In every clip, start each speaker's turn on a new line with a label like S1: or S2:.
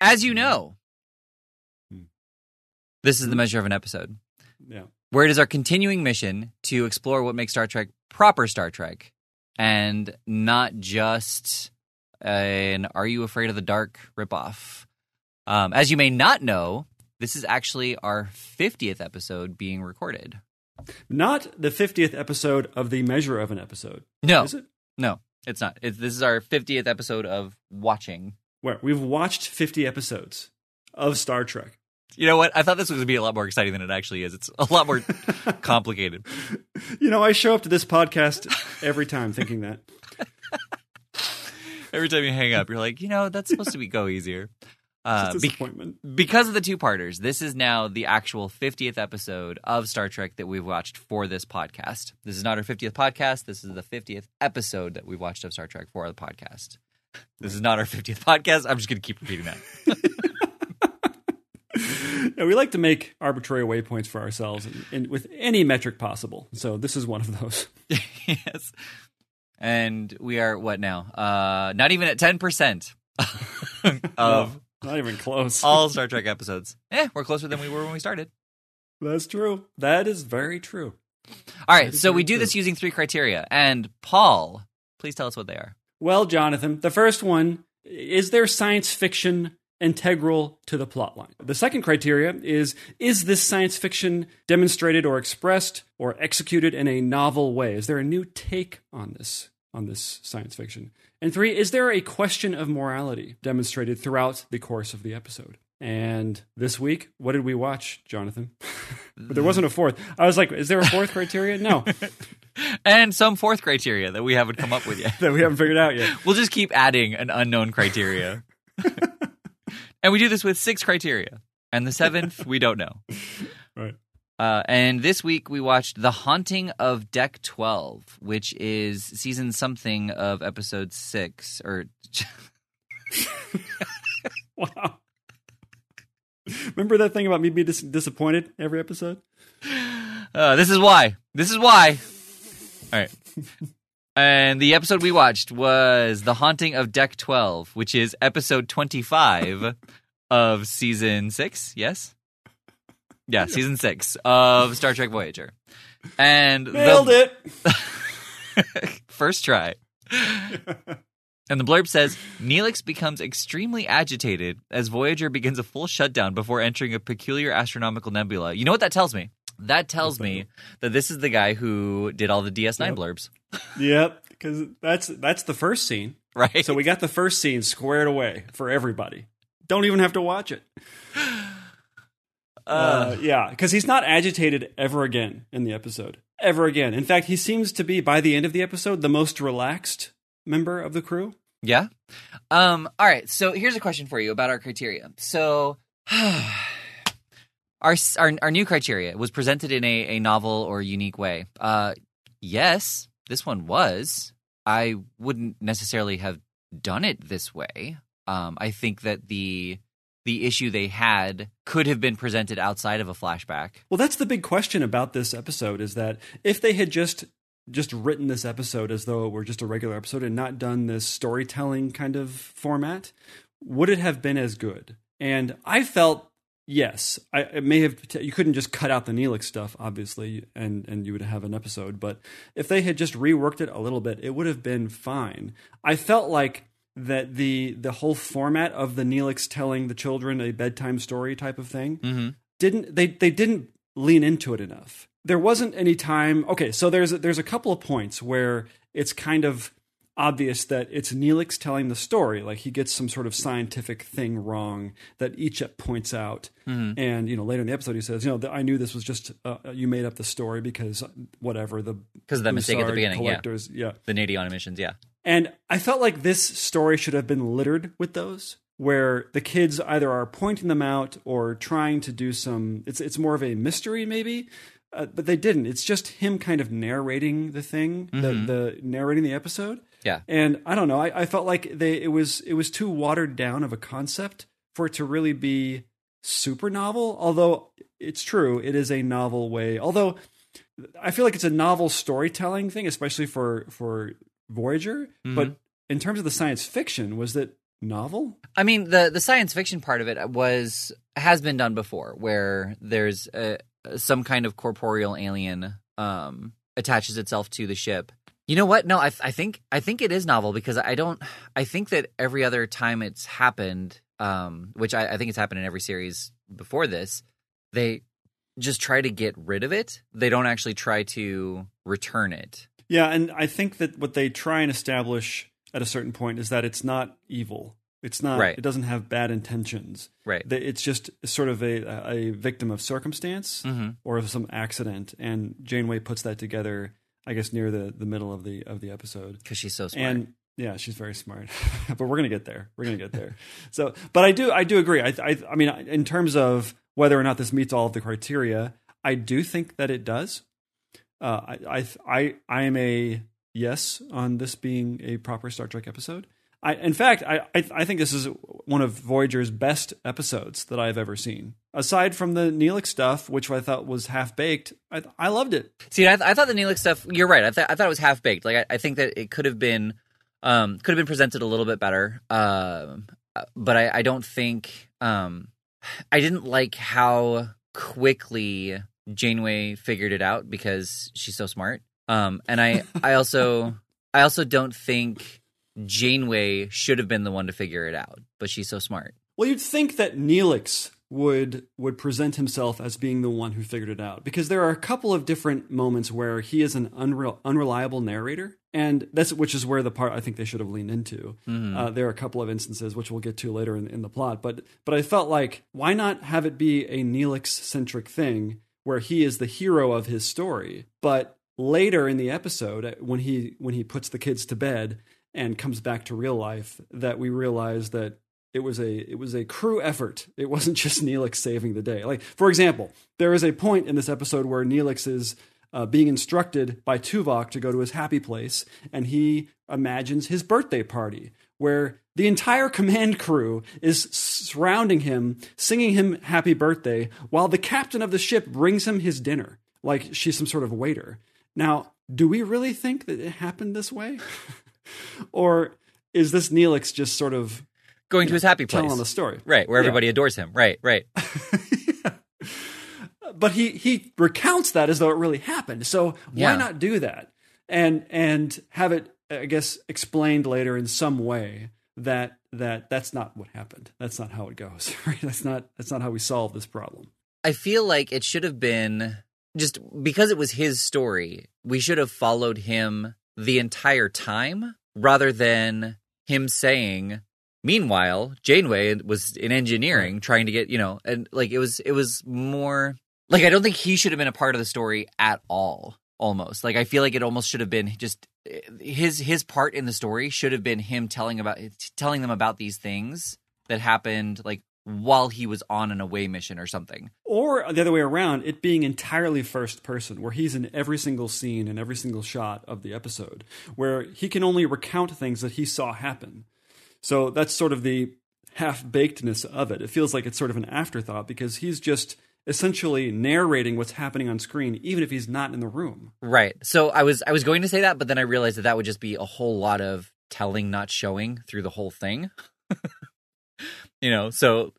S1: as you know,
S2: Hmm.
S1: this is the measure of an episode.
S2: Yeah.
S1: where it is our continuing mission to explore what makes Star Trek proper Star Trek and not just an Are You Afraid of the Dark ripoff. Um, as you may not know, this is actually our 50th episode being recorded.
S2: Not the 50th episode of the measure of an episode.
S1: No,
S2: Is it?
S1: no, it's not. It's, this is our 50th episode of watching.
S2: Where we've watched 50 episodes of Star Trek.
S1: You know what? I thought this was going to be a lot more exciting than it actually is. It's a lot more complicated.
S2: You know, I show up to this podcast every time thinking that.
S1: Every time you hang up, you're like, you know, that's supposed to be go easier. Uh,
S2: It's a
S1: be-
S2: disappointment.
S1: because of the two parters, this is now the actual 50th episode of Star Trek that we've watched for this podcast. This is not our 50th podcast. This is the 50th episode that we've watched of Star Trek for the podcast. This is not our 50th podcast. I'm just going to keep repeating that.
S2: Yeah, we like to make arbitrary waypoints for ourselves in, in, with any metric possible. So this is one of those.
S1: yes. And we are what now? Uh, not even at 10% of
S2: Not even close.
S1: all Star Trek episodes. Eh, we're closer than we were when we started.
S2: That's true. That is very true.
S1: All right, so we do
S2: true.
S1: this using three criteria. And Paul, please tell us what they are.
S2: Well, Jonathan, the first one is there science fiction integral to the plotline? The second criteria is is this science fiction demonstrated or expressed or executed in a novel way? Is there a new take on this on this science fiction? And three, is there a question of morality demonstrated throughout the course of the episode? And this week, what did we watch, Jonathan? but there wasn't a fourth. I was like, is there a fourth criteria? No,
S1: And some fourth criteria that we haven't come up with yet.
S2: that we haven't figured out yet.
S1: We'll just keep adding an unknown criteria. and we do this with six criteria. And the seventh, we don't know.
S2: Right.
S1: Uh, and this week we watched The Haunting of Deck 12, which is season something of episode six. Or
S2: Wow. Remember that thing about me being dis- disappointed every episode?
S1: uh, this is why. This is why. All right. And the episode we watched was The Haunting of Deck 12, which is episode 25 of season six. Yes? Yeah, season six of Star Trek Voyager. And
S2: Nailed
S1: the
S2: it.
S1: first try. And the blurb says Neelix becomes extremely agitated as Voyager begins a full shutdown before entering a peculiar astronomical nebula. You know what that tells me? That tells me that this is the guy who did all the DS9
S2: Yep.
S1: blurbs,
S2: Yep, because that's that's the first scene.
S1: right?
S2: So we got the first scene squared away for everybody. Don't even have to watch it. Uh, yeah, because he's not agitated ever again in the episode. Ever again. In fact, he seems to be by the end of the episode the most relaxed member of the crew.
S1: Yeah. Um. All right. So here's a question for you about our criteria. So, our our our new criteria was presented in a, a novel or unique way. Uh, yes, this one was. I wouldn't necessarily have done it this way. Um, I think that the the issue they had could have been presented outside of a flashback.
S2: Well, that's the big question about this episode is that if they had just just written this episode as though it were just a regular episode and not done this storytelling kind of format, would it have been as good? And I felt yes, I it may have you couldn't just cut out the Neelix stuff obviously and and you would have an episode, but if they had just reworked it a little bit, it would have been fine. I felt like that the the whole format of the Neelix telling the children a bedtime story type of thing
S1: Mm-hmm.
S2: didn't they they didn't lean into it enough. There wasn't any time. Okay, so there's there's a couple of points where it's kind of obvious that it's Neelix telling the story. Like he gets some sort of scientific thing wrong that Icheb points out,
S1: Mm-hmm.
S2: and you know later in the episode he says, you know, I knew this was just uh, you made up the story because whatever the
S1: Because of that mistake at the beginning, yeah.
S2: collectors, yeah.
S1: The Nadion emissions, yeah.
S2: And I felt like this story should have been littered with those, where the kids either are pointing them out or trying to do some. It's it's more of a mystery, maybe, uh, but they didn't. It's just him kind of narrating the thing, the, the narrating the episode.
S1: Yeah.
S2: And I don't know. I, I felt like they it was it was too watered down of a concept for it to really be super novel. Although it's true, it is a novel way. Although I feel like it's a novel storytelling thing, especially for for Voyager.
S1: Mm-hmm.
S2: But in terms of the science fiction, was that novel.
S1: I mean, the the science fiction part of it was has been done before, where there's a, some kind of corporeal alien um, attaches itself to the ship. You know what? No, I, I think I think it is novel because I don't. I think that every other time it's happened, um, which I, I think it's happened in every series before this, they just try to get rid of it. They don't actually try to return it.
S2: Yeah, and I think that what they try and establish at a certain point is that it's not evil. It's not.
S1: Right.
S2: It doesn't have bad intentions.
S1: Right.
S2: It's just sort of a a victim of circumstance
S1: hmm
S2: or of some accident, and Janeway puts that together. I guess near the the middle of the of the episode.
S1: Because she's so smart.
S2: And yeah, she's very smart. but we're gonna get there. We're gonna get there. so, but I do I do agree. I, I I mean, in terms of whether or not this meets all of the criteria, I do think that it does. Uh, I I I I am a yes on this being a proper Star Trek episode. I, in fact, I, I I think this is one of Voyager's best episodes that I've ever seen. Aside from the Neelix stuff, which I thought was half baked, I, I loved it.
S1: See, I, th- I thought the Neelix stuff. You're right. I, th- I thought it was half baked. Like I, I think that it could have been, um, could have been presented a little bit better. Um, but I, I don't think, um, I didn't like how quickly Janeway figured it out because she's so smart. Um, and I, I also, I also don't think Janeway should have been the one to figure it out, but she's so smart.
S2: Well, you'd think that Neelix would would present himself as being the one who figured it out because there are a couple of different moments where he is an unreal, unreliable narrator, and that's which is where the part I think they should have leaned into. Uh, there are a couple of instances which we'll get to later in, in the plot, but but I felt like why not have it be a Neelix centric thing where he is the hero of his story, but later in the episode when he when he puts the kids to bed and comes back to real life that we realize that it was a it was a crew effort. It wasn't just Neelix saving the day. Like for example, there is a point in this episode where Neelix is uh, being instructed by Tuvok to go to his happy place, and he imagines his birthday party where the entire command crew is surrounding him, singing him happy birthday, while the captain of the ship brings him his dinner, like she's some sort of waiter. Now, do we really think that it happened this way? or is this Neelix just sort of
S1: Going to his happy place.
S2: telling the story?
S1: Right, where
S2: Yeah.
S1: everybody adores him. Right, right.
S2: But he he recounts that as though it really happened. So why
S1: Yeah.
S2: not do that and and have it I guess explained later in some way that that that's not what happened. That's not how it goes. Right? That's not that's not how we solve this problem.
S1: I feel like it should have been just because it was his story, we should have followed him the entire time rather than him saying, meanwhile, Janeway was in engineering trying to get, you know, and like it was, it was more like I don't think he should have been a part of the story at all. Almost like I feel like it almost should have been just his his part in the story should have been him telling about telling them about these things that happened like while he was on an away mission or something.
S2: Or the other way around, it being entirely first person, where he's in every single scene and every single shot of the episode, where he can only recount things that he saw happen. So that's sort of the half bakedness of it. It feels like it's sort of an afterthought because he's just essentially narrating what's happening on screen, even if he's not in the room.
S1: Right. So I was I was going to say that, but then I realized that that would just be a whole lot of telling, not showing through the whole thing. you know, so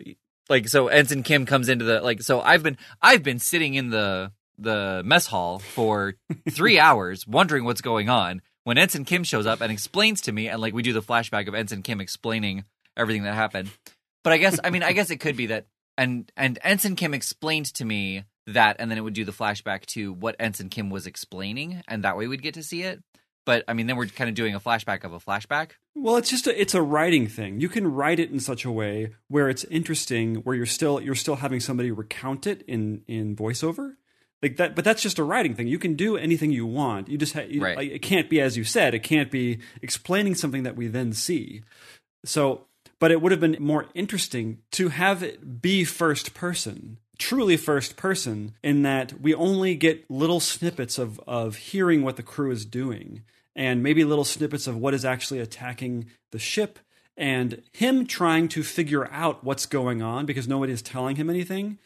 S1: like so Ensign Kim comes into the like so I've been I've been sitting in the the mess hall for three hours wondering what's going on when Ensign Kim shows up and explains to me and like we do the flashback of Ensign Kim explaining everything that happened. But I guess I mean I guess it could be that and and Ensign Kim explained to me that and then it would do the flashback to what Ensign Kim was explaining and that way we'd get to see it. But I mean then we're kind of doing a flashback of a flashback.
S2: Well, it's just a, it's a writing thing. You can write it in such a way where it's interesting, where you're still you're still having somebody recount it in in voiceover, like that. But that's just a writing thing. You can do anything you want. You just ha- you,
S1: Right.
S2: like, it can't be as you said. It can't be explaining something that we then see. So, but it would have been more interesting to have it be first person, truly first person, in that we only get little snippets of of hearing what the crew is doing, and maybe little snippets of what is actually attacking the ship, and him trying to figure out what's going on because nobody is telling him anything.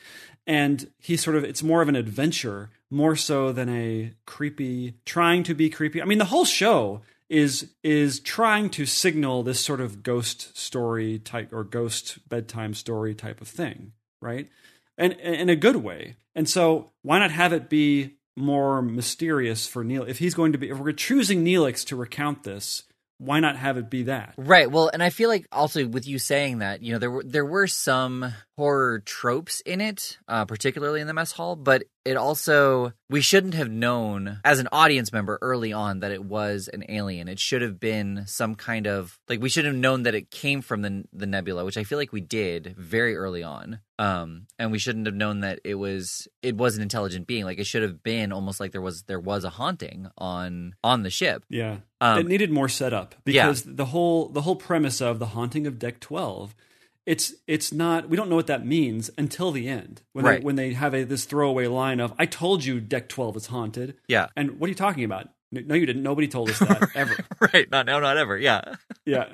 S2: And he sort of, it's more of an adventure, more so than a creepy, trying to be creepy. I mean, the whole show is is trying to signal this sort of ghost story type or ghost bedtime story type of thing, right? And in a good way. And so why not have it be more mysterious for Neil if he's going to be if we're choosing Neelix to recount this why not have it be that?
S1: Right. Well, and I feel like also with you saying that, you know, there were there were some horror tropes in it, uh, particularly in the mess hall, but it also we shouldn't have known as an audience member early on that it was an alien. It should have been some kind of like we should have known that it came from the the nebula, which I feel like we did very early on. Um, and we shouldn't have known that it was it was an intelligent being. Like it should have been almost like there was there was a haunting on on the ship.
S2: Yeah, um, it needed more setup because yeah. the whole the whole premise of the haunting of Deck Twelve it's it's not we don't know what that means until the end when
S1: right.
S2: they when they have a this throwaway line of I told you deck 12 is haunted.
S1: Yeah.
S2: And what are you talking about? No you didn't. Nobody told us that ever.
S1: right. Not no not ever. Yeah.
S2: yeah.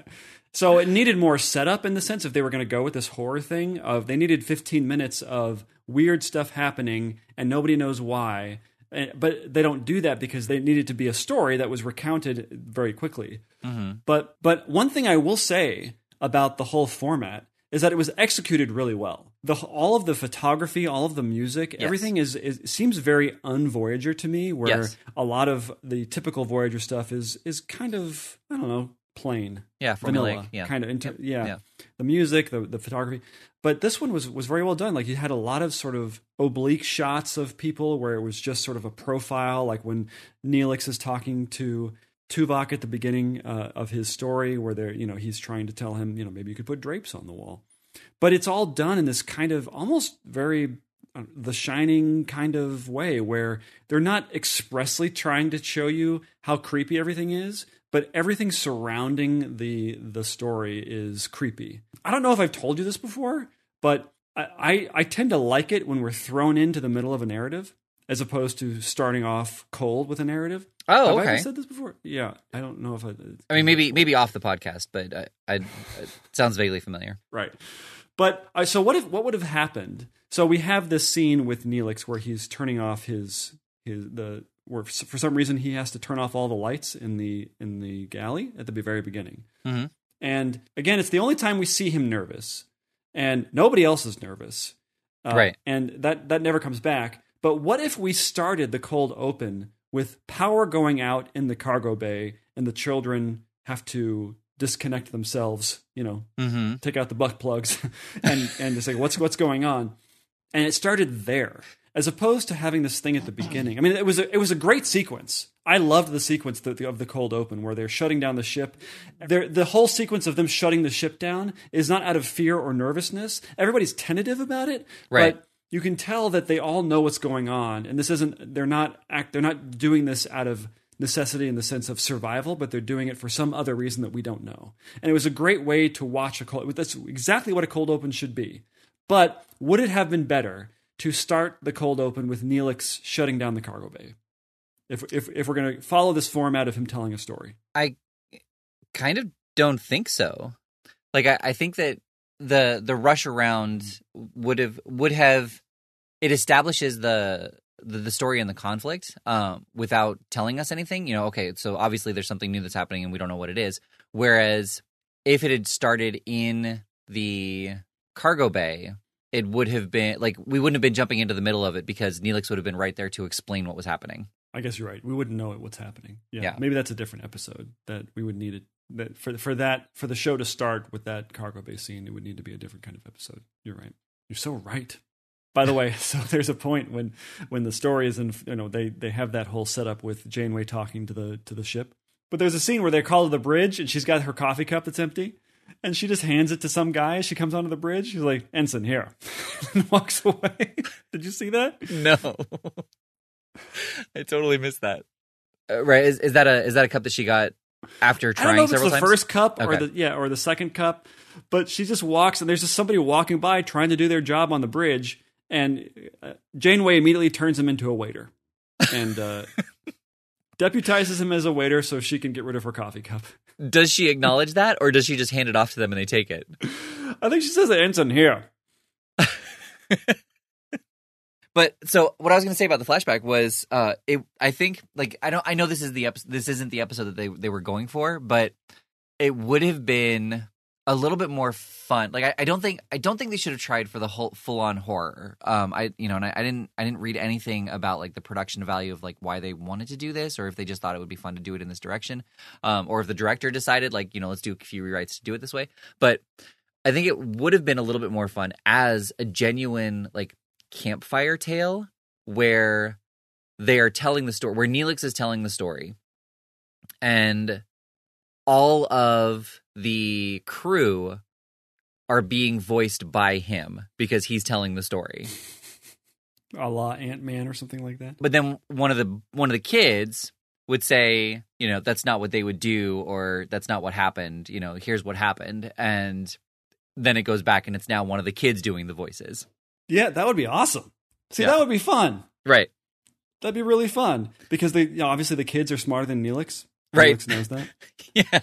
S2: So it needed more setup in the sense if they were going to go with this horror thing of they needed 15 minutes of weird stuff happening and nobody knows why. But they don't do that because they needed to be a story that was recounted very quickly.
S1: Mm-hmm.
S2: But but one thing I will say about the whole format is that it was executed really well. The all of the photography, all of the music, yes. everything is, is seems very un Voyager to me. Where
S1: yes.
S2: a lot of the typical Voyager stuff is is kind of I don't know plain,
S1: yeah,
S2: vanilla,
S1: yeah,
S2: kind of
S1: into,
S2: yeah. yeah. The music, the the photography, but this one was was very well done. Like you had a lot of sort of oblique shots of people where it was just sort of a profile, like when Neelix is talking to Tuvok at the beginning uh, of his story, where they're, you know, he's trying to tell him, you know, maybe you could put drapes on the wall. But it's all done in this kind of almost very uh, the shining kind of way where they're not expressly trying to show you how creepy everything is, but everything surrounding the the story is creepy. I don't know if I've told you this before, but I, I, I tend to like it when we're thrown into the middle of a narrative as opposed to starting off cold with a narrative.
S1: Oh,
S2: Have
S1: okay.
S2: I said this before? Yeah, I don't know if I.
S1: I mean, maybe maybe off the podcast, but I, I it sounds vaguely familiar.
S2: Right, but uh, so what if what would have happened? So we have this scene with Neelix where he's turning off his his the where for some reason he has to turn off all the lights in the in the galley at the very beginning.
S1: Mm-hmm.
S2: And again, it's the only time we see him nervous, and nobody else is nervous.
S1: Uh, right,
S2: and that that never comes back. But what if we started the cold open with power going out in the cargo bay and the children have to disconnect themselves, you know,
S1: mm-hmm.
S2: take out the butt plugs and and to say what's what's going on. And it started there as opposed to having this thing at the beginning. I mean, it was a, it was a great sequence. I loved the sequence of the, of the cold open where they're shutting down the ship. They're, the whole sequence of them shutting the ship down is not out of fear or nervousness. Everybody's tentative about it,
S1: right.
S2: You can tell that they all know what's going on and this isn't they're not act they're not doing this out of necessity in the sense of survival but they're doing it for some other reason that we don't know. And it was a great way to watch a cold that's exactly what a cold open should be. But would it have been better to start the cold open with Neelix shutting down the cargo bay? If if if we're going to follow this format of him telling a story.
S1: I kind of don't think so. Like I, I think that the the rush around would have would have it establishes the the, the story and the conflict um, without telling us anything. You know, okay, so obviously there's something new that's happening and we don't know what it is. Whereas if it had started in the cargo bay, it would have been like we wouldn't have been jumping into the middle of it because Neelix would have been right there to explain what was happening.
S2: I guess you're right. We wouldn't know what's happening. Yeah,
S1: yeah.
S2: maybe that's a different episode that we would need it that for for that for the show to start with that cargo bay scene, it would need to be a different kind of episode. You're right. You're so right. By the way, so there's a point when when the story is in you know they they have that whole setup with Janeway talking to the to the ship, but there's a scene where they call to the bridge and she's got her coffee cup that's empty. And she just hands it to some guy as she comes onto the bridge. She's like, Ensign, here. and walks away. Did you see that?
S1: No. I totally missed that. Uh, right. Is, is that a is that a cup that she got after trying
S2: I don't know if
S1: several
S2: it's the
S1: times?
S2: first cup or the yeah or the second cup, but she just walks and there's just somebody walking by trying to do their job on the bridge, and uh, Janeway immediately turns him into a waiter and uh, deputizes him as a waiter so she can get rid of her coffee cup.
S1: Does she acknowledge that, or does she just hand it off to them and they take it?
S2: I think she says, "Ensign here."
S1: But so what I was going to say about the flashback was, uh, it. I think like I don't. I know this is the. This isn't the episode that they they were going for, but it would have been a little bit more fun. Like I, I don't think I don't think they should have tried for the whole full on horror. Um, I you know, and I, I didn't I didn't read anything about like the production value of like why they wanted to do this, or if they just thought it would be fun to do it in this direction, um, or if the director decided like you know let's do a few rewrites to do it this way. But I think it would have been a little bit more fun as a genuine like campfire tale where they are telling the story, where Neelix is telling the story, and all of the crew are being voiced by him because he's telling the story.
S2: A la Ant Man or something like that.
S1: But then one of the one of the kids would say, you know, that's not what they would do or that's not what happened, you know, here's what happened and then it goes back and it's now one of the kids doing the voices.
S2: Yeah, that would be awesome. See,
S1: Yeah.
S2: that would be fun.
S1: Right.
S2: That'd be really fun because they, you know, obviously the kids are smarter than Neelix.
S1: Right.
S2: Neelix knows that.
S1: Yeah.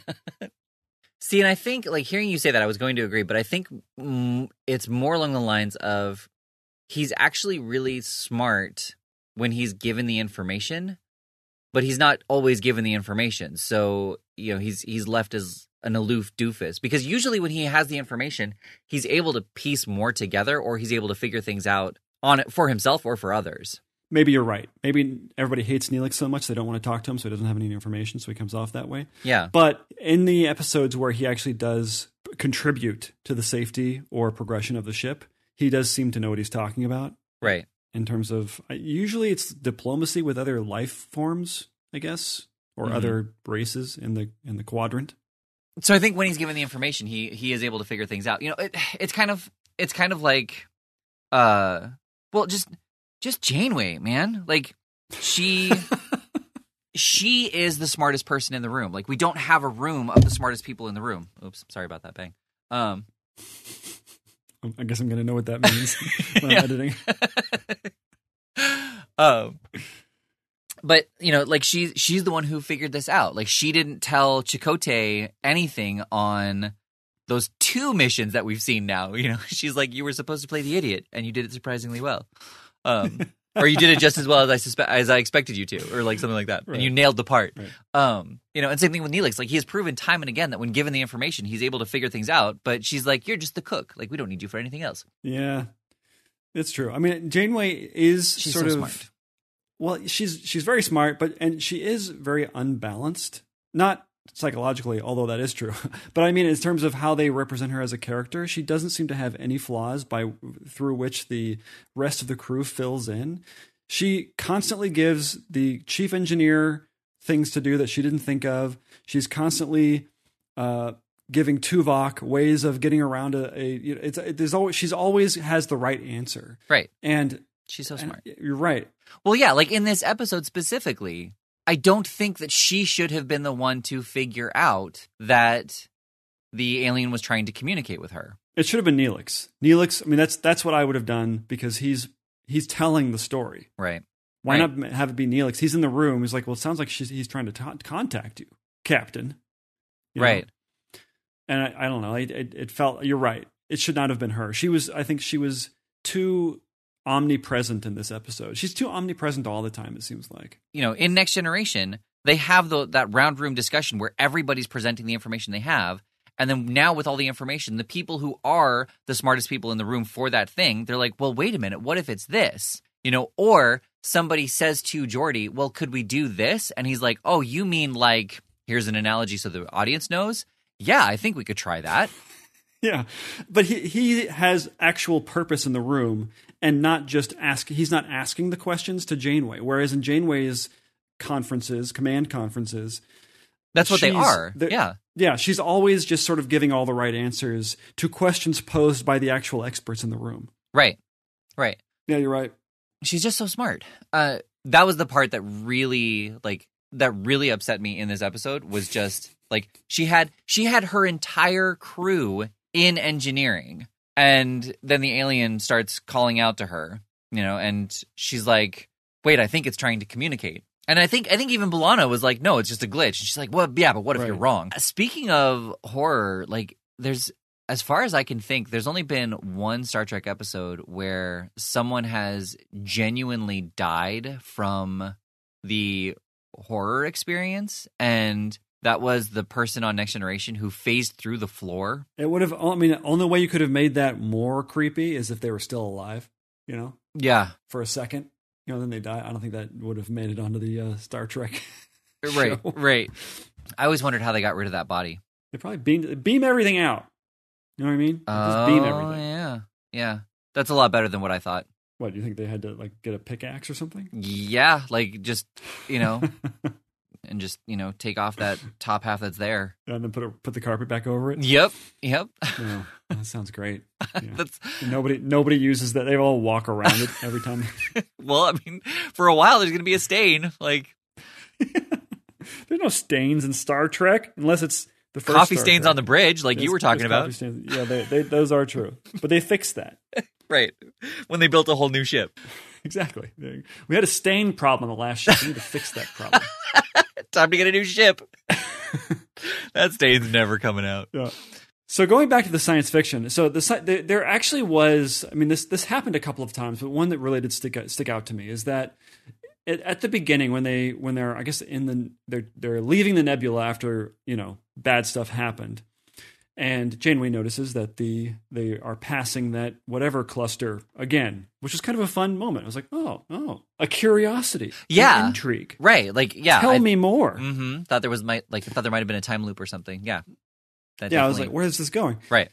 S1: See, and I think like hearing you say that, I was going to agree, but I think mm, it's more along the lines of he's actually really smart when he's given the information, but he's not always given the information. So you know he's he's left as an aloof doofus because usually when he has the information, he's able to piece more together, or he's able to figure things out on it for himself or for others.
S2: Maybe you're right. Maybe everybody hates Neelix so much they don't want to talk to him, so he doesn't have any information, so he comes off that way.
S1: Yeah.
S2: But in the episodes where he actually does contribute to the safety or progression of the ship, he does seem to know what he's talking about
S1: Right.
S2: in terms of usually it's diplomacy with other life forms, I guess, or
S1: Mhm.
S2: other races in the in the quadrant.
S1: So I think when he's given the information, he he is able to figure things out. You know, it, it's kind of it's kind of like, uh, well, just just Janeway, man. Like she she is the smartest person in the room. Like we don't have a room of the smartest people in the room. Oops, sorry about that bang. Um,
S2: I guess I'm going to know what that means when I'm editing.
S1: um, but you know, like she's she's the one who figured this out. Like she didn't tell Chakotay anything on those two missions that we've seen now. You know, she's like, you were supposed to play the idiot, and you did it surprisingly well. Um, or you did it just as well as I suspect as I expected you to, or like something like that, and you nailed the part.
S2: Right.
S1: Um, you know, and same thing with Neelix. Like he has proven time and again that when given the information, he's able to figure things out. But she's like, you're just the cook. Like we don't need you for anything else.
S2: Yeah, it's true. I mean, Janeway is
S1: She's
S2: sort
S1: so
S2: of
S1: smart.
S2: Well, she's she's very smart, but and she is very unbalanced. Not psychologically, although that is true. but I mean, in terms of how they represent her as a character, she doesn't seem to have any flaws by through which the rest of the crew fills in. She constantly gives the chief engineer things to do that she didn't think of. She's constantly uh, giving Tuvok ways of getting around a. a you know, it's there's always she's always has the right answer,
S1: Right.
S2: and,
S1: She's so
S2: and
S1: smart.
S2: you're right.
S1: Well, yeah, like in this episode specifically, I don't think that she should have been the one to figure out that the alien was trying to communicate with her.
S2: It should have been Neelix. Neelix. I mean, that's that's what I would have done because he's he's telling the story.
S1: Right.
S2: Why
S1: Right.
S2: not have it be Neelix? He's in the room. He's like, well, it sounds like she's, he's trying to ta contact you, Captain. You know?
S1: Right.
S2: And I, I don't know. It, it, it felt. You're right. It should not have been her. She was. I think she was too omnipresent in this episode. She's too omnipresent all the time. It seems like.
S1: You know, in Next Generation, they have the, that round room discussion where everybody's presenting the information they have. And then now, with all the information, the people who are the smartest people in the room for that thing, they're like, well, wait a minute, what if it's this? You know, or somebody says to Geordi, well, could we do this? And he's like, oh, you mean like, here's an analogy so the audience knows? Yeah, I think we could try that.
S2: Yeah, but he he has actual purpose in the room and not just ask. He's not asking the questions to Janeway. Whereas in Janeway's conferences, command conferences,
S1: That's what they are.
S2: the-
S1: yeah.
S2: yeah, she's always just sort of giving all the right answers to questions posed by the actual experts in the room.
S1: Right. Right.
S2: Yeah, you're right.
S1: She's just so smart. Uh, that was the part that really, like, that really upset me in this episode was just like she had she had her entire crew in engineering, and then the alien starts calling out to her, you know, and she's like, "Wait, I think it's trying to communicate." And I think I think even B'Elanna was like, "No, it's just a glitch." And she's like, "Well, yeah, but what if
S2: Right.
S1: you're wrong?" Speaking of horror, like, there's as far as I can think, there's only been one Star Trek episode where someone has genuinely died from the horror experience, and that was the person on Next Generation who phased through the floor.
S2: It would have. I mean, the only way you could have made that more creepy is if they were still alive. You know,
S1: Yeah,
S2: for a second. You know, then they die. I don't think that would have made it onto the uh, Star Trek.
S1: right,
S2: show.
S1: right. I always wondered how they got rid of that body.
S2: They probably beam beam everything out. You know what I mean? Just beam
S1: Oh,
S2: everything.
S1: yeah, yeah. That's a lot better than what I thought.
S2: What do you think they had to like get a pickaxe or something?
S1: Yeah, like just you know, and just you know, take off that top half that's there.
S2: and then put a, put the carpet back over it.
S1: Yep, yep.
S2: Oh, that sounds great. Yeah.
S1: That's
S2: Nobody nobody uses that. They all walk around it every time.
S1: well, I mean, for a while there's gonna be a stain, like
S2: There's no stains in Star Trek unless it's the first
S1: coffee
S2: Star
S1: stains
S2: Trek.
S1: on the bridge, like you were talking about,
S2: stains. Yeah, they, they, those are true, but they fixed that.
S1: right? When they built a whole new ship.
S2: Exactly. We had a stain problem on the last ship. We need to fix that problem.
S1: Time to get a new ship. that stain's never coming out.
S2: Yeah. So going back to the science fiction, so the sci- there, there actually was. I mean, this this happened a couple of times, but one that really did stick out, stick out to me is that at, at the beginning when they when they're I guess in the they're they're leaving the nebula after you know bad stuff happened, and Janeway notices that the they are passing that whatever cluster again, which was kind of a fun moment. I was like, oh oh, a curiosity, an
S1: Yeah.
S2: intrigue.
S1: Right? Like yeah.
S2: Tell
S1: I,
S2: me more.
S1: Mm-hmm. Thought there was might like I thought there might have been a time loop or something. Yeah. That
S2: yeah, I was like, where is this going?
S1: right.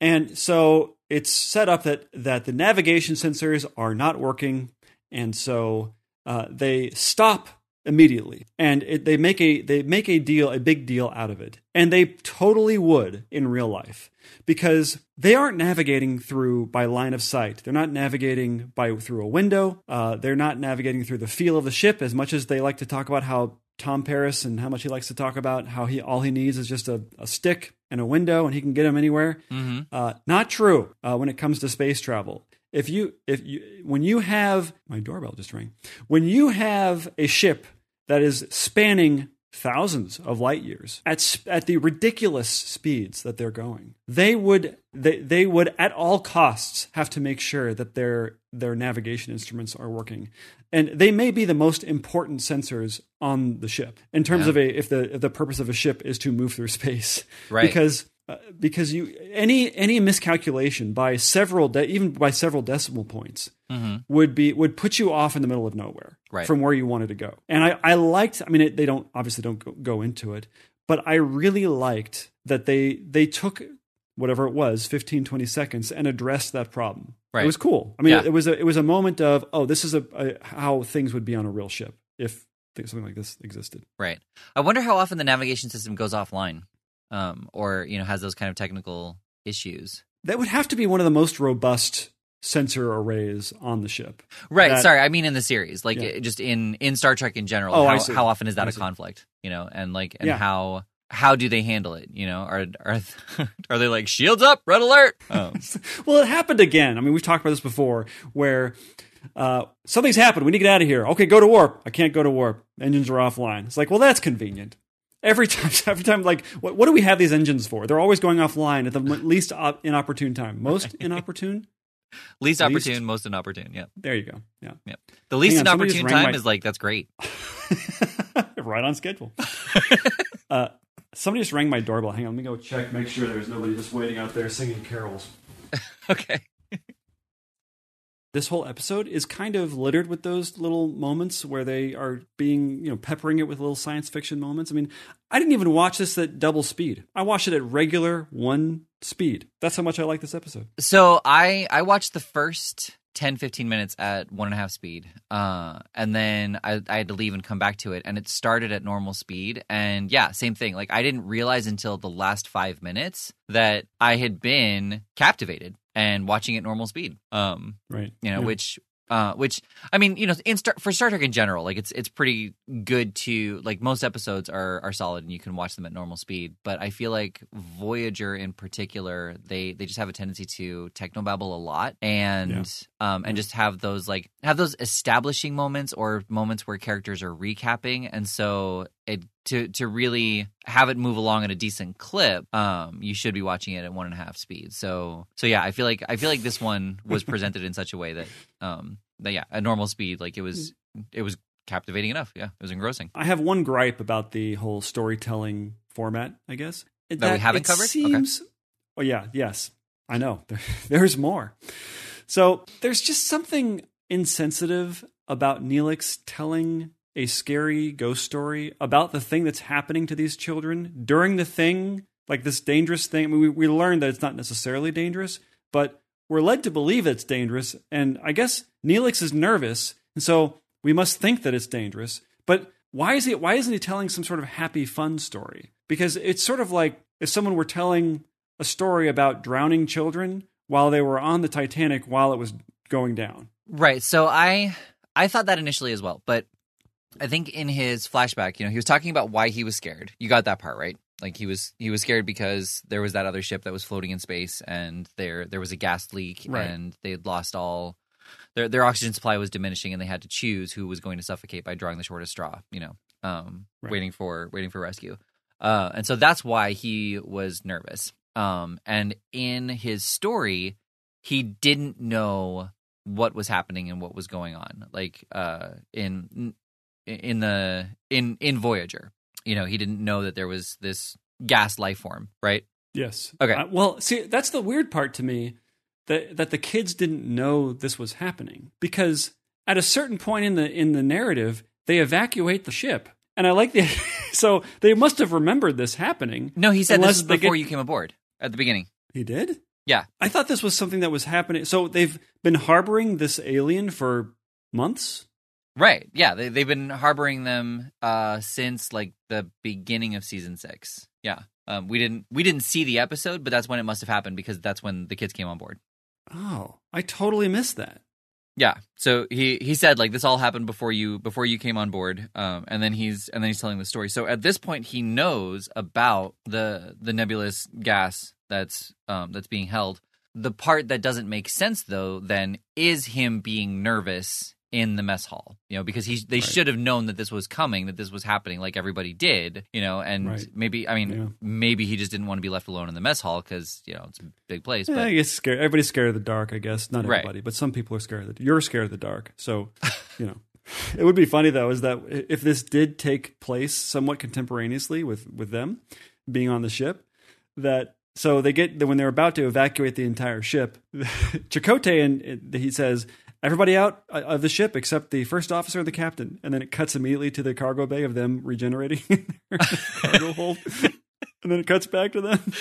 S2: And so it's set up that that the navigation sensors are not working, and so uh, they stop immediately, and it, they make a they make a deal, a big deal out of it, and they totally would in real life because they aren't navigating through by line of sight. They're not navigating by through a window. Uh, they're not navigating through the feel of the ship as much as they like to talk about how Tom Paris and how much he likes to talk about how he all he needs is just a, a stick and a window and he can get him anywhere.
S1: Mm-hmm.
S2: Uh, not true uh, when it comes to space travel. If you if you when you have my doorbell just rang when you have a ship that is spanning thousands of light years at at the ridiculous speeds that they're going, they would they they would at all costs have to make sure that their their navigation instruments are working, and they may be the most important sensors on the ship in terms
S1: Yeah.
S2: of a if the if the purpose of a ship is to move through space,
S1: Right.
S2: Because uh, because you any any miscalculation by several de- even by several decimal points
S1: Mm-hmm.
S2: would be would put you off in the middle of nowhere
S1: Right.
S2: from where you wanted to go. And I I liked I mean it, they don't obviously don't go, go into it, but I really liked that they they took whatever it was 15 20 seconds and addressed that problem.
S1: Right.
S2: It was cool. I mean
S1: Yeah.
S2: it, was a it was a moment of oh this is a, a how things would be on a real ship if something like this existed.
S1: Right. I wonder how often the navigation system goes offline, um, or you know has those kind of technical issues.
S2: That would have to be one of the most robust sensor arrays on the ship.
S1: Right.
S2: That-
S1: Sorry, I mean in the series, like
S2: Yeah.
S1: just in in Star Trek in general.
S2: Oh, I
S1: how,
S2: see.
S1: how often is that
S2: I
S1: a
S2: see.
S1: conflict? You know, and like and
S2: Yeah.
S1: how how do they handle it? You know, are are are they like shields up, red alert? Oh.
S2: Well, it happened again. I mean, we've talked about this before, where uh, something's happened. We need to get out of here. Okay, go to warp. I can't go to warp. Engines are offline. It's like, well, that's convenient. Every time, every time, like, what, what do we have these engines for? They're always going offline at the least op- inopportune time. Most inopportune.
S1: Least
S2: Least-
S1: opportune, most inopportune. Yeah,
S2: There you go. Yeah,
S1: yeah. The least
S2: Hang
S1: inopportune time
S2: my-
S1: is like that's great.
S2: right on schedule. uh, somebody just rang my doorbell. Hang on, let me go check. Make sure there's nobody just waiting out there singing carols.
S1: Okay.
S2: This whole episode is kind of littered with those little moments where they are being, you know, peppering it with little science fiction moments. I mean, I didn't even watch this at double speed. I watched it at regular one speed. That's how much I like this episode.
S1: So I I watched the first 10, 15 minutes at one and a half speed, uh, and then I, I had to leave and come back to it, and it started at normal speed. And yeah, same thing. Like I didn't realize until the last five minutes that I had been captivated and watching it normal speed. Um,
S2: Right.
S1: you know,
S2: Yeah.
S1: which uh, which I mean, you know, in Star, for Star Trek in general, like it's it's pretty good to like most episodes are are solid and you can watch them at normal speed. But I feel like Voyager in particular, they they just have a tendency to technobabble a lot and um and just have those like have those establishing moments or moments where characters are recapping, and so it to to really have it move along at a decent clip, um, you should be watching it at one and a half speed. So so yeah, I feel like I feel like this one was presented in such a way that um that yeah, at normal speed, like it was it was captivating enough. Yeah, it was engrossing.
S2: I have one gripe about the whole storytelling format. I guess
S1: That we haven't
S2: it
S1: covered? Okay.
S2: Seems, Oh yeah, yes, I know. There, there's more. So there's just something insensitive about Neelix telling a scary ghost story about the thing that's happening to these children during the thing, like this dangerous thing. I mean, we, we learned that it's not necessarily dangerous, but we're led to believe it's dangerous. And I guess Neelix is nervous, and so we must think that it's dangerous. But why is he? Why isn't he telling some sort of happy, fun story? Because it's sort of like if someone were telling a story about drowning children while they were on the Titanic while it was going down.
S1: Right. So I I thought that initially as well, but I think in his flashback, you know, he was talking about why he was scared. You got that part, right? Like he was he was scared because there was that other ship that was floating in space and there there was a gas leak
S2: Right.
S1: and they had lost all their their oxygen supply was diminishing and they had to choose who was going to suffocate by drawing the shortest straw, you know. Um
S2: Right.
S1: waiting for waiting for rescue. Uh and so that's why he was nervous. Um and in his story, he didn't know what was happening and what was going on like uh in in the in in voyager you know he didn't know that there was this gas life form right
S2: Yes.
S1: Okay.
S2: Uh, well, see, that's the weird part to me that that the kids didn't know this was happening because at a certain point in the in the narrative they evacuate the ship, and I like the so they must have remembered this happening.
S1: no he said this is before
S2: get-
S1: you came aboard at the beginning
S2: He did.
S1: Yeah.
S2: I thought this was something that was happening. So they've been harboring this alien for months.
S1: right yeah they, they've been harboring them uh since like the beginning of season six yeah um we didn't we didn't see the episode but that's when it must have happened because that's when the kids came on board
S2: Oh, I totally missed that.
S1: Yeah. So he he said like this all happened before you before you came on board. Um and then he's and then he's telling the story. So at this point he knows about the the nebulous gas that's um that's being held. The part that doesn't make sense though then is him being nervous in the mess hall. You know, because he they
S2: Right.
S1: should have known that this was coming, that this was happening like everybody did, you know, and
S2: Right.
S1: maybe I mean
S2: Yeah.
S1: maybe he just didn't want to be left alone in the mess hall cuz, you know, it's a big place,
S2: Yeah,
S1: but
S2: I guess scared. Everybody's scared of the dark. I guess not
S1: Right.
S2: everybody, but some people are scared of the. You're scared of the dark, so you know. It would be funny though, is that if this did take place somewhat contemporaneously with with them being on the ship, that so they get when they're about to evacuate the entire ship, Chakotay and he says. Everybody out uh, of the ship except the first officer and the captain, and then it cuts immediately to the cargo bay of them regenerating their cargo hold, and then it cuts back to them.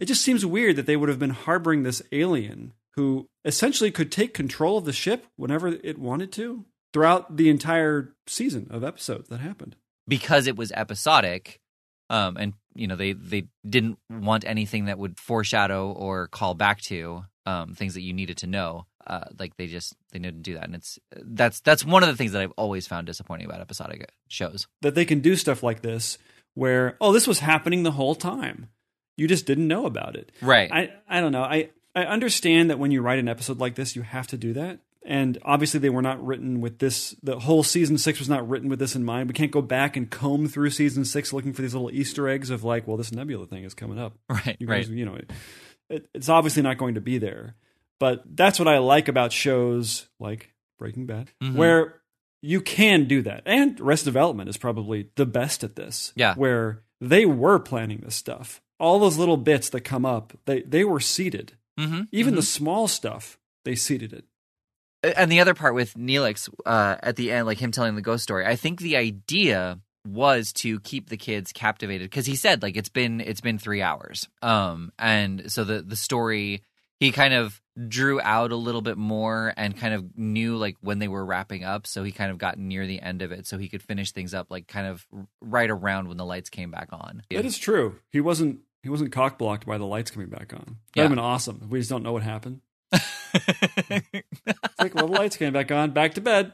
S2: It just seems weird that they would have been harboring this alien who essentially could take control of the ship whenever it wanted to throughout the entire season of episodes that happened.
S1: because it was episodic um and you know they they didn't want anything that would foreshadow or call back to um things that you needed to know uh like they just they didn't do that and it's that's that's one of the things that I've always found disappointing about episodic shows
S2: That they can do stuff like this where, oh, this was happening the whole time. You just didn't know about it.
S1: right
S2: I, I don't know. I, I understand that when you write an episode like this, you have to do that. And obviously, they were not written with this. The whole season six was not written with this in mind. We can't go back and comb through season six looking for these little Easter eggs of like, well, this Nebula thing is coming up.
S1: right
S2: You
S1: right
S2: guys, you know, it, it's obviously not going to be there. But that's what I like about shows like Breaking Bad,
S1: Mhm.
S2: where you can do that. And Arrested Development is probably the best at this.
S1: Yeah.
S2: Where they were planning this stuff. All those little bits that come up, they, they were seeded.
S1: mm-hmm.
S2: Even the small stuff, they seeded it.
S1: and the other part with Neelix uh, at the end, like him telling the ghost story, I think the idea was to keep the kids captivated because he said like it's been it's been three hours, um, and so the the story he kind of drew out a little bit more and kind of knew like when they were wrapping up, so he kind of got near the end of it, so he could finish things up like kind of right around when the lights came back on.
S2: That is true. He wasn't he wasn't cock blocked by the lights coming back on. That'd
S1: Yeah.
S2: have been awesome. We just don't know what happened. It's like, well, the lights came back on, back to bed.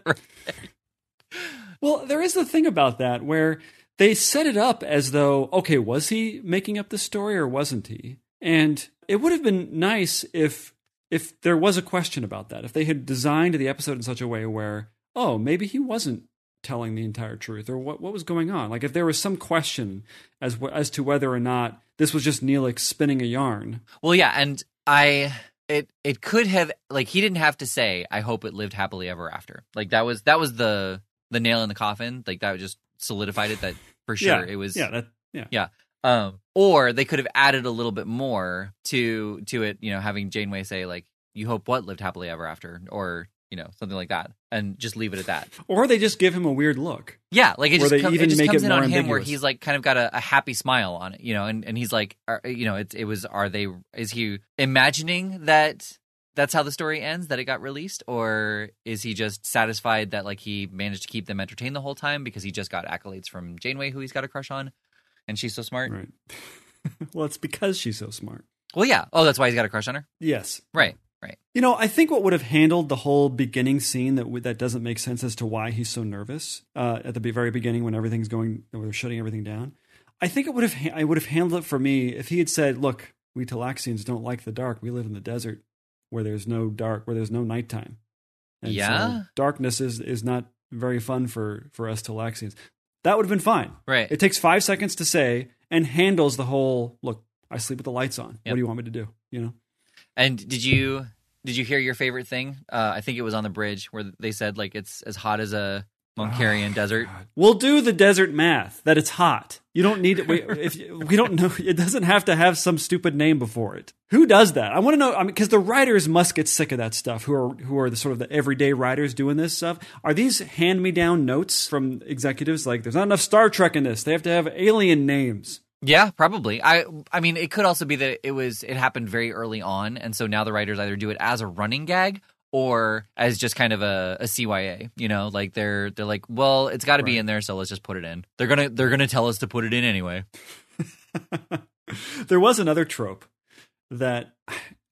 S2: Well, there is the thing about that where they set it up as though, okay, was he making up the story or wasn't he? And it would have been nice if if there was a question about that. If they had designed the episode in such a way where, oh, maybe he wasn't telling the entire truth, or what what was going on. Like if there was some question as as to whether or not this was just Neelix spinning a yarn.
S1: Well, yeah, and I it it could have like he didn't have to say I hope it lived happily ever after. Like that was that was the the nail in the coffin. Like that just solidified it that for sure
S2: yeah,
S1: it was
S2: yeah that yeah
S1: um or they could have added a little bit more to to it, you know, having Janeway say like you hope what lived happily ever after or you know something like that and just leave it at that.
S2: Or they just give him a weird look.
S1: yeah like it
S2: Or
S1: just,
S2: even
S1: it just comes
S2: it
S1: in on
S2: more
S1: him where he's like kind of got a, a happy smile on it you know and, and he's like are, you know it, it was are they is he imagining that that's how the story ends that it got released? Or is he just satisfied that like he managed to keep them entertained the whole time because he just got accolades from janeway who he's got a crush on and she's so smart
S2: Right. well, it's because she's so smart.
S1: well yeah oh that's why he's got a crush on her
S2: Yes.
S1: right right
S2: You know, I think what would have handled the whole beginning scene that that doesn't make sense as to why he's so nervous uh, at the very beginning when everything's going, when they're shutting everything down. I think it would have I would have handled it for me if he had said, "Look, we Talaxians don't like the dark. We live in the desert where there's no dark, where there's no nighttime. And so
S1: Yeah?
S2: darkness is is not very fun for for us Talaxians." That would have been fine.
S1: right
S2: It takes five seconds to say and handles the whole. Look, I sleep with the lights on. What do you want me to do? You know.
S1: And did you did you hear your favorite thing? Uh, I think it was on the bridge where they said like it's as hot as a Moncarian oh, desert.
S2: We'll do the desert math that it's hot. You don't need it. We, if we don't know, it doesn't have to have some stupid name before it. Who does that? I want to know. I mean, because the writers must get sick of that stuff. Who are who are the sort of the everyday writers doing this stuff? Are these hand me down notes from executives? Like, there's not enough Star Trek in this. They have to have alien names.
S1: Yeah, probably. I I mean, it could also be that it was it happened very early on, and so now the writers either do it as a running gag or as just kind of a, a CYA. You know, like they're they're like, well, it's got to be in there, so let's just put it in. They're gonna they're gonna tell us to put it in anyway.
S2: there was another trope that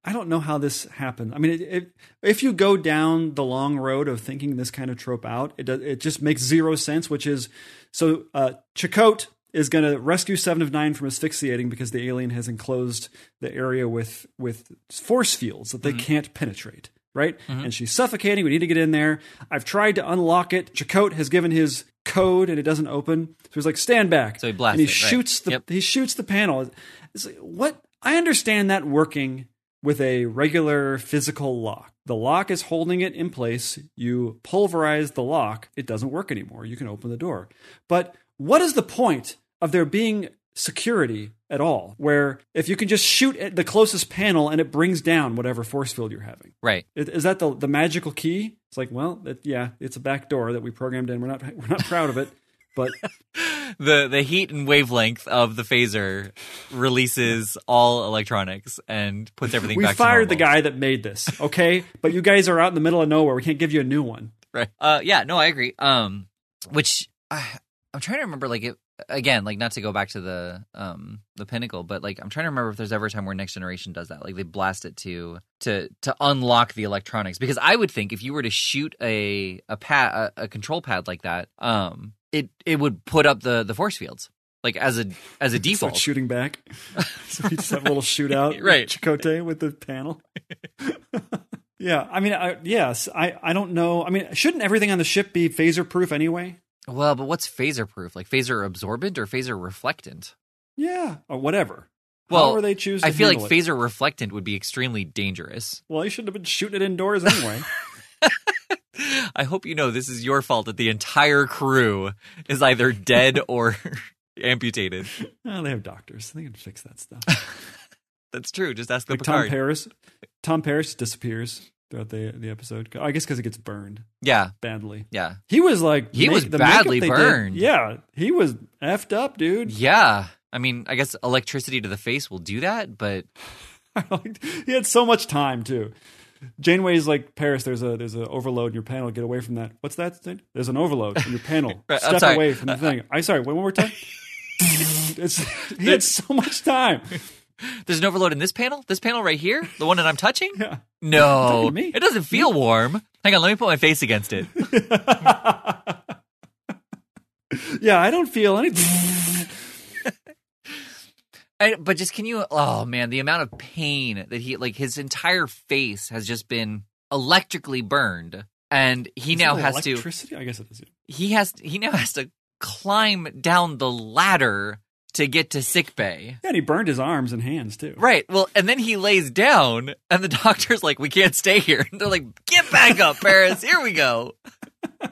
S2: I don't know how this happened. I mean, it, it, if you go down the long road of thinking this kind of trope out, it does, it just makes zero sense. Which is so uh, Chakotay is going to rescue Seven of Nine from asphyxiating because the alien has enclosed the area with with force fields that they can't penetrate. Right, mm-hmm. and she's suffocating. We need to get in there. I've tried to unlock it. Chakotay has given his code, and it doesn't open. So he's like, "Stand back!"
S1: So he blasts
S2: and he
S1: it, right.
S2: shoots the
S1: Yep.
S2: he shoots the panel. It's like, what I understand that working with a regular physical lock. The lock is holding it in place. You pulverize the lock, it doesn't work anymore. You can open the door. But what is the point of there being security at all where if you can just shoot at the closest panel and it brings down whatever force field you're having?
S1: Right.
S2: Is that the the magical key? It's like, well, it, yeah, it's a back door that we programmed in. We're not we're not proud of it, but
S1: the the heat and wavelength of the phaser releases all electronics and puts everything back.
S2: we
S1: back
S2: fired the guy that made this. Okay, but you guys are out in the middle of nowhere. We can't give you a new one.
S1: right uh yeah no i agree um which I, i'm trying to remember like it again like not to go back to the um the pinnacle but like i'm trying to remember if there's ever a time where next generation does that like they blast it to to to unlock the electronics because i would think if you were to shoot a a pad a, a control pad like that um it it would put up the the force fields like as a as a default
S2: it's shooting back. so we just have a little shootout,
S1: Right.
S2: Chakotay with the panel. yeah, I mean, I, yes, I, I don't know. I mean, shouldn't everything on the ship be phaser proof anyway?
S1: Well but what's phaser proof like phaser absorbent or phaser reflectant
S2: Yeah, or whatever.
S1: Well,
S2: However they choose.
S1: I feel like
S2: it.
S1: phaser reflectant would be extremely dangerous
S2: Well, you shouldn't have been shooting it indoors anyway.
S1: I hope you know this is your fault that the entire crew is either dead or amputated.
S2: oh, they have doctors; they can fix that stuff.
S1: That's true. Just ask the
S2: Like Tom
S1: Picard.
S2: Paris. Tom Paris disappears throughout the the episode. I guess because it gets burned
S1: yeah,
S2: badly.
S1: yeah,
S2: He was like
S1: He was
S2: the
S1: badly
S2: they did-
S1: burned.
S2: yeah, he was effed up, dude.
S1: yeah. I mean, I guess electricity to the face will do that, but
S2: he had so much time too. Janeway's like Paris. There's a there's an overload in your panel. Get away from that. What's that? thing? There's an overload in your panel.
S1: Right,
S2: Step away from the uh, thing. Uh, I sorry. Wait, one more time. it's he had so much time.
S1: There's an overload in this panel. This panel right here, the one that I'm touching.
S2: Yeah.
S1: No, it doesn't feel warm. Hang on, let me put my face against it.
S2: yeah, I don't feel any.
S1: I, but just can you? Oh man, the amount of pain that he like his entire face has just been electrically burned, and he
S2: Is
S1: now has to
S2: electricity? I guess it is.
S1: he has he now has to climb down the ladder to get to sick bay.
S2: Yeah, and he burned his arms and hands too.
S1: Right. Well, and then he lays down, and the doctor's like, "We can't stay here." And they're like, "Get back up, Paris. Here we go."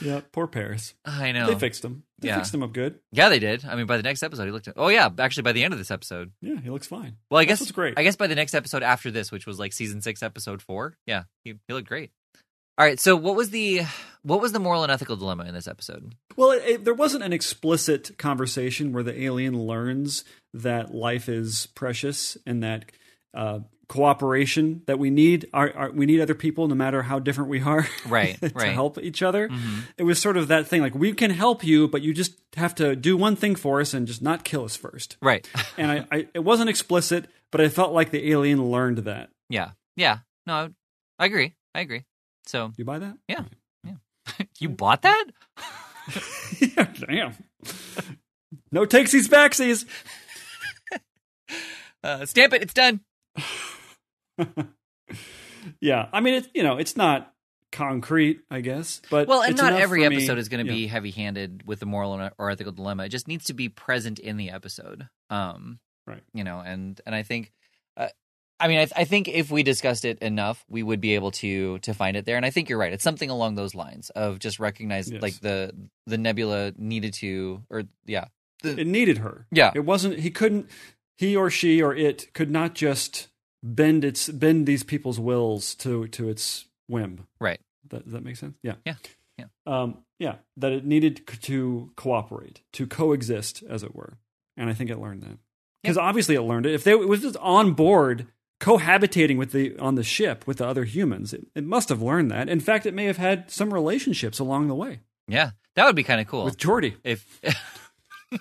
S2: Yeah, poor Paris.
S1: I know.
S2: They fixed him. They
S1: Yeah.
S2: fixed him up good.
S1: yeah, they did. I mean, by the next episode, he looked. Oh yeah, actually, by the end of this episode.
S2: Yeah, he looks fine.
S1: Well, I
S2: That's
S1: guess
S2: it's great.
S1: I guess by the next episode after this, which was like season six, episode four. Yeah, he, he looked great. All right. So, what was the what was the moral and ethical dilemma in this episode?
S2: Well, it, it, there wasn't an explicit conversation where the alien learns that life is precious and that uh, cooperation that we need our, our, we need other people no matter how different we are
S1: Right,
S2: to
S1: right.
S2: help each other.
S1: Mm-hmm.
S2: It was sort of that thing like we can help you, but you just have to do one thing for us and just not kill us first.
S1: Right.
S2: And I, I it wasn't explicit, but I felt like the alien learned that.
S1: yeah. Yeah. No, I, I agree. I agree. So
S2: You buy that?
S1: Yeah. Yeah. you bought that?
S2: yeah, damn. No takesies backsies.
S1: Uh, stamp it. It's done.
S2: yeah, I mean, it's you know, it's not concrete, I guess, but
S1: Well, and not every
S2: for me-
S1: episode is going to
S2: yeah.
S1: be heavy-handed with the moral or ethical dilemma. It just needs to be present in the episode. Um,
S2: Right.
S1: You know, and and I think, I mean, I, I think if we discussed it enough, we would be able to to find it there. And I think you're right. It's something along those lines of just recognize
S2: Yes.
S1: like the the nebula needed to, or yeah,
S2: It needed her.
S1: Yeah.
S2: it wasn't. He couldn't. He or she or it could not just bend its bend these people's wills to to its whim.
S1: right.
S2: That, does that make sense? Yeah.
S1: Yeah. Yeah.
S2: Um, yeah. That it needed c- to cooperate, to coexist, as it were. And I think it learned that. Because obviously it learned it. If they it was just on board cohabitating with the on the ship with the other humans, it, it must have learned that. In fact, it may have had some relationships along the way
S1: Yeah, that would be kind of cool.
S2: with Geordi.
S1: if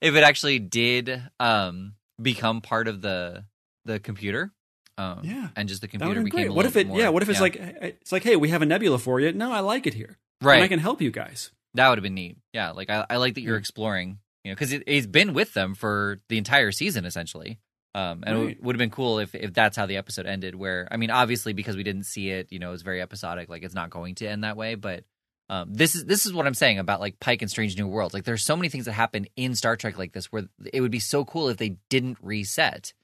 S1: if it actually did um become part of the the computer um
S2: Yeah.
S1: and just the computer became
S2: great.
S1: a
S2: What if it?
S1: bit
S2: yeah. What if it's
S1: yeah.
S2: like it's like, hey, we have a nebula for you. No, I like it here. And I can help you guys.
S1: that would have been neat yeah like i, I like that you're exploring you know because it, it's been with them for the entire season essentially um and it would have been cool if if that's how the episode ended where i mean obviously because we didn't see it you know it was very episodic like it's not going to end that way but um, this is this is what I'm saying about like Pike and Strange New Worlds. Like, there's so many things that happen in Star Trek like this where it would be so cool if they didn't reset.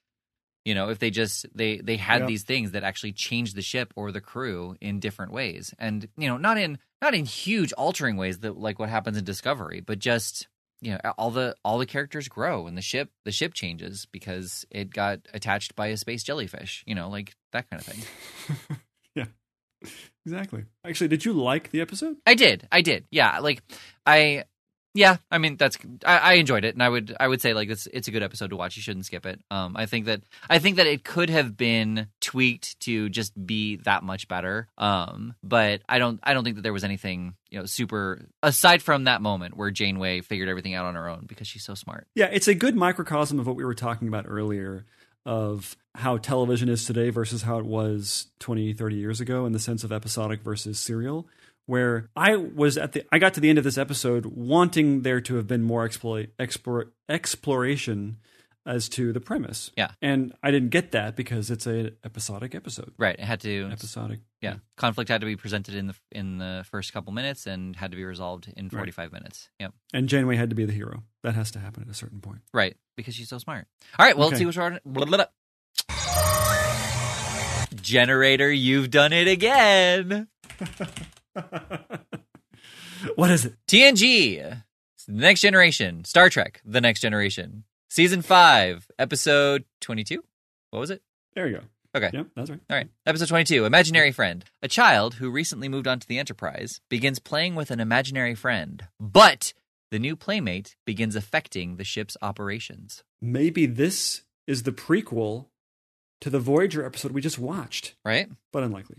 S1: You know, if they just they they had these things that actually changed the ship or the crew in different ways, and you know, not in not in huge altering ways that like what happens in Discovery, but just you know, all the all the characters grow and the ship the ship changes because it got attached by a space jellyfish. You know, like that kind of thing.
S2: yeah. Exactly. Actually, did you like the episode?
S1: I did. I did. Yeah. Like I yeah, I mean that's I, I enjoyed it and I would I would say like it's it's a good episode to watch. You shouldn't skip it. Um I think that I think that it could have been tweaked to just be that much better. Um but I don't I don't think that there was anything, you know, super aside from that moment where Janeway figured everything out on her own because she's so smart.
S2: Yeah, it's a good microcosm of what we were talking about earlier of how television is today versus how it was 20, 30 years ago in the sense of episodic versus serial. Where I was at the, I got to the end of this episode wanting there to have been more exploit, explore, exploration as to the premise.
S1: Yeah.
S2: and I didn't get that because it's a episodic episode.
S1: Right. It had to
S2: Episodic.
S1: yeah. Conflict had to be presented in the in the first couple minutes and had to be resolved in 45 minutes. Yep.
S2: And Janeway had to be the hero. That has to happen at a certain point.
S1: Right, because she's so smart. All right, well, let's see what's on. Blah, blah, blah. Generator, you've done it again.
S2: what is it?
S1: TNG, The Next Generation, Star Trek, The Next Generation, Season 5, Episode 22. What was it?
S2: There you go.
S1: Okay.
S2: Yep, that's right.
S1: All right. Episode 22 Imaginary Friend. A child who recently moved onto the Enterprise begins playing with an imaginary friend, but the new playmate begins affecting the ship's operations.
S2: Maybe this is the prequel to the Voyager episode we just watched,
S1: Right?
S2: but unlikely.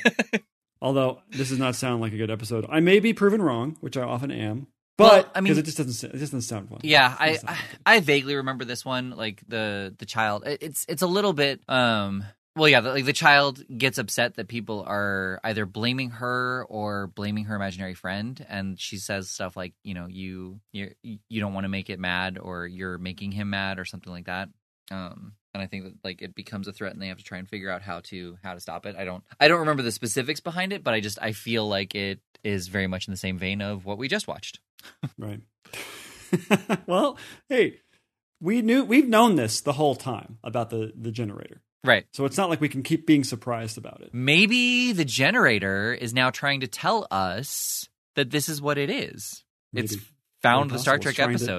S2: Although this does not sound like a good episode, I may be proven wrong, which I often am.
S1: Well,
S2: But
S1: I mean-
S2: because it just doesn't, it just doesn't sound fun.
S1: Yeah, I, I. I vaguely remember this one, like the the child. It's it's a little bit um well yeah, the, like the child gets upset that people are either blaming her or blaming her imaginary friend and she says stuff like, you know, you you you don't want to make it mad or you're making him mad or something like that. Um and I think that like it becomes a threat, and they have to try and figure out how to how to stop it. I don't I don't remember the specifics behind it, but I just I feel like it is very much in the same vein of what we just watched.
S2: Right. well, hey, we knew we've known this the whole time about the the generator.
S1: Right.
S2: So it's not like we can keep being surprised about it.
S1: Maybe the generator is now trying to tell us that this is what it is. It's found the Star. Trek
S2: trying to-
S1: episode.